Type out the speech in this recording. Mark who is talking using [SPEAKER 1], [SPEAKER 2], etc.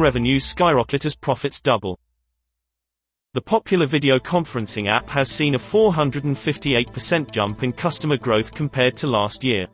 [SPEAKER 1] Revenues skyrocket as profits double. The popular video conferencing app has seen a 458% jump in customer growth compared to last year.